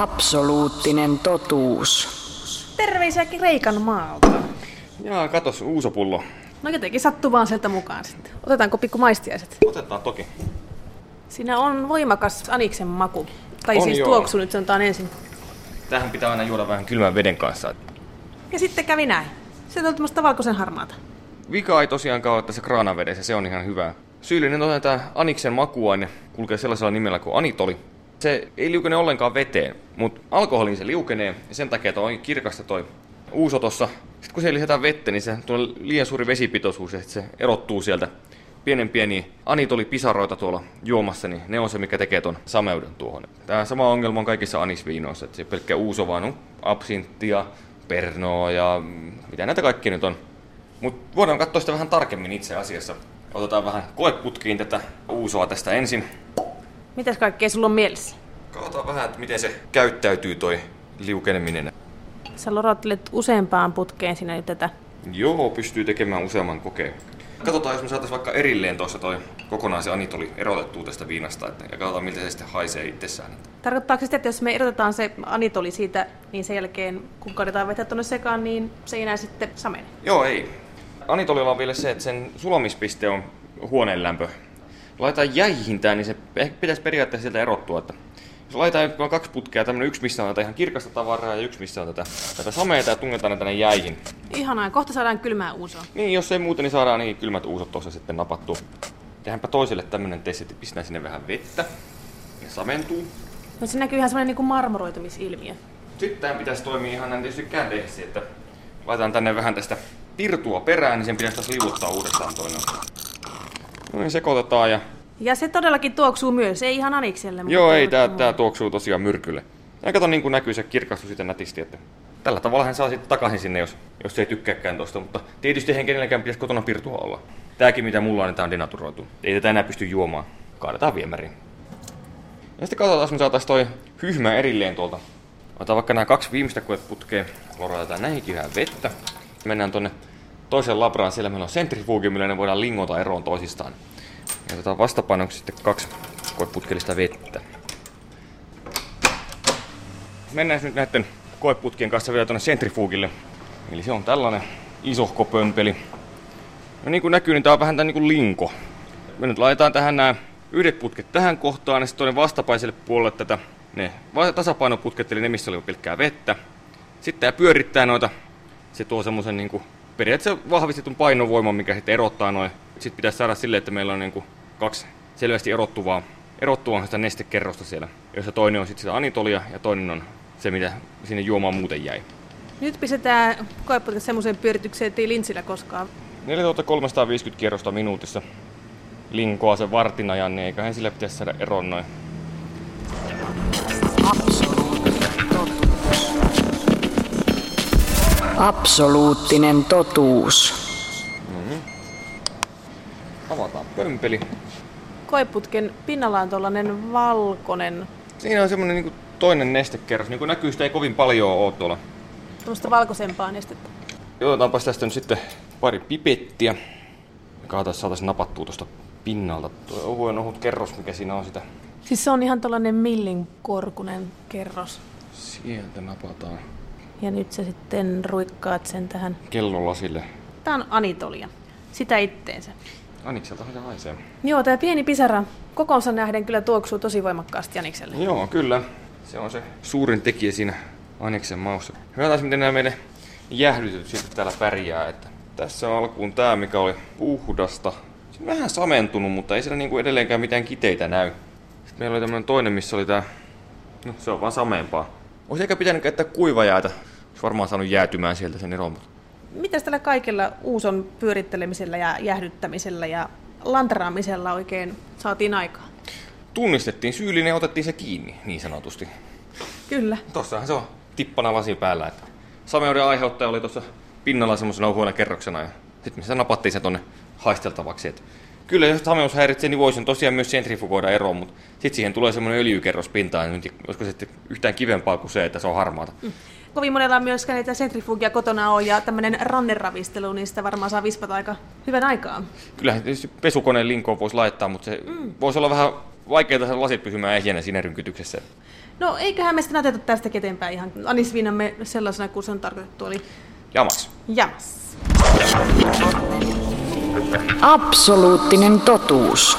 Absoluuttinen totuus. Terveisiä Kreikan maalta. Jaa, katos, uusopullo. No jotenkin sattuu vaan sieltä mukaan sitten. Otetaanko pikku maistiaiset? Otetaan toki. Siinä on voimakas aniksen maku. Tai On siis joo. tuoksu nyt sanotaan ensin. Tähän pitää aina juoda vähän kylmän veden kanssa. Ja sitten kävi näin. Se on tämmöistä valkoisen harmaata. Vika ei tosiaankaan ole tässä kraanavedessä, se on ihan hyvä. Syyllinen on tämä Aniksen makuaine, kulkee sellaisella nimellä kuin anitoli. Se ei liukene ollenkaan veteen, mutta alkoholiin se liukenee ja sen takia toi on kirkasta toi uusotossa. Sitten kun siihen lisätään vettä, niin se tulee liian suuri vesipitoisuus sit se erottuu sieltä. Pienen pieniä anitolipisaroita tuolla juomassa, niin ne on se, mikä tekee ton sameuden tuohon. Tämä sama ongelma on kaikissa anisviinoissa, että se pelkkä uuso vaan on absinttia, pernoa ja mitä näitä kaikki nyt on. Mutta voidaan katsoa sitä vähän tarkemmin itse asiassa. Otetaan vähän koeputkiin tätä uusoa tästä ensin. Mitäs kaikkea sulla on mielessä? Katsotaan vähän, että miten se käyttäytyy toi liukeneminen. Sä lorottelet useampaan putkeen sinä nyt tätä. Joo, pystyy tekemään useamman kokeen. Katsotaan, jos me saataisiin vaikka erilleen tuossa toi kokonaan se anitoli erotettua tästä viinasta, että, ja katsotaan miltä se sitten haisee itsessään. Tarkoittaako se sitä, että jos me erotetaan se anitoli siitä, niin sen jälkeen kun kaadetaan vettä tuonne sekaan, niin se ei enää sitten samene? Joo, ei. Anitolilla on vielä se, että sen sulamispiste on huoneen lämpö. Laitetaan jäihin tää, niin se pitäisi periaatteessa sieltä erottua. Että jos laitetaan kaksi putkea, tämmönen yksi missä on tätä ihan kirkasta tavaraa ja yksi missä on tätä, tätä sameita ja tungetaan ne tänne jäihin. Ihanaa, kohta saadaan kylmää uusoa. Niin, jos ei muuten, niin saadaan niin kylmät uusot tuossa sitten napattua. Tehdäänpä toiselle tämmönen testi, että pistää sinne vähän vettä. Ja samentuu. No se näkyy ihan semmoinen niin kuin marmoroitumisilmiö. Sitten tämä pitäisi toimia ihan näin tietysti kädessä, että laitetaan tänne vähän tästä pirtua perään, niin sen pitäisi taas liuuttaa uudestaan toinen. No niin, sekoitetaan ja... Ja se todellakin tuoksuu myös, ei ihan anikselle. mutta- Joo, ei, tää, tää tuoksuu tosiaan myrkylle. Ja kato niin kuin näkyy se kirkastus sitten nätisti, että tällä tavalla hän saa sitten takaisin sinne, jos, jos ei tykkääkään tosta, mutta tietysti eihän kenelläkään pitäisi kotona pirtua olla. Tääkin mitä mulla on, niin tää on denaturoitu. Ei tätä enää pysty juomaan. Kaadetaan viemäriin. Ja sitten katsotaan, jos me saatais toi hyhmä erilleen tuolta. Otetaan vaikka nämä kaksi viimeistä koeputkea, lorotetaan näihinkin vähän vettä. Mennään tonne toiseen labraan, siellä meillä on sentrifugi, millä ne voidaan lingota eroon toisistaan. Ja otetaan vastapainoksi sitten kaksi koeputkellista vettä. Mennään nyt näiden koeputkien kanssa vielä tuonne sentrifugille. Eli se on tällainen isohko pömpeli. No niin kuin näkyy, niin tää on vähän tää kuin linko. Me nyt laitetaan tähän nämä yhdet putket tähän kohtaan ja sitten toinen vastapaiselle puolelle tätä ne tasapainoputket, eli ne missä oli pelkkää vettä. Sitten tää pyörittää noita. Se tuo semmoisen niin periaatteessa vahvistetun painovoiman, mikä sitten erottaa noin. Sitten pitäisi saada silleen, että meillä on niin kuin kaksi selvästi erottuvaa, erottuvaa sitä nestekerrosta siellä. Jossa toinen on sitten sitä anitolia ja toinen on se, mitä sinne juomaan muuten jäi. Nyt pistetään koeputket semmoiseen pyöritykseen, ettei linssillä koskaan. 4350 kierrosta minuutissa linkoa sen vartin ajan, niin eiköhän sillä pitäisi saada eron noin. Absoluuttinen totuus. Pömpeli. Koeputken pinnalla on tuollainen valkoinen, Siinä on semmonen niinku toinen nestekerros. Niin kuin näkyy, sitä ei kovin paljon ole tuolla. tuommoista valkoisempaa nestettä. Otetaanpas tästä nyt sitten pari pipettiä. Katsotaan, saataisiin napattua tuosta pinnalta. Tuo ohuen ohut kerros, mikä siinä on sitä. Siis se on ihan tällainen millin korkunen kerros. Sieltä napataan Ja nyt sä sitten ruikkaat sen tähän. kellolasille. Tää on anitolia. Sitä itteensä. Anikseltahan se haisee. Joo, tää pieni pisara kokonsa nähden kyllä tuoksuu tosi voimakkaasti Anikselle. Joo, kyllä. Se on se suurin tekijä siinä Aniksen maussa. Hyvä taas, miten nämä meidän jäähdytyt sitten täällä pärjää. Että tässä on alkuun tää, mikä oli puhdasta. Se on vähän samentunut, mutta ei siellä niinku edelleenkään mitään kiteitä näy. Sitten meillä oli tämmönen toinen, missä oli tää... No, se on vaan sameempaa. Olisi ehkä pitänyt käyttää kuivajäätä. Olisi varmaan saanut jäätymään sieltä sen eron, mutta... Mitäs tällä kaikella uuson pyörittelemisellä ja jäähdyttämisellä ja lanteraamisella oikein saatiin aikaa? Tunnistettiin syyllinen ja otettiin se kiinni, niin sanotusti. Kyllä. Tossahan se on tippana lasin päällä. Että sameuden aiheuttaja oli tuossa pinnalla semmoisena ohuena kerroksena ja sitten me se napattiin se tonne haisteltavaksi. Että kyllä jos sameus häiritsee, niin voisin tosiaan myös sentrifugoida eroon, mutta sitten siihen tulee semmoinen öljykerros pintaan, niin olisiko se sitten yhtään kivempaa kuin se, että se on harmaata. Mm. Kovin monella on myöskään niitä sentrifugia kotona on ja tämmöinen ranneravistelu, niin sitä varmaan saa vispata aika hyvän aikaa. Kyllähän tietysti pesukoneen linkoon voisi laittaa, mutta se mm. voisi olla vähän vaikeaa saada lasit pysymään ehjänä siinä rynkytyksessä. No eiköhän me sitten näytetä tästä eteenpäin ihan anisviinamme sellaisena kuin se on tarkoitettu, eli Jamas. jamas. Absoluuttinen totuus.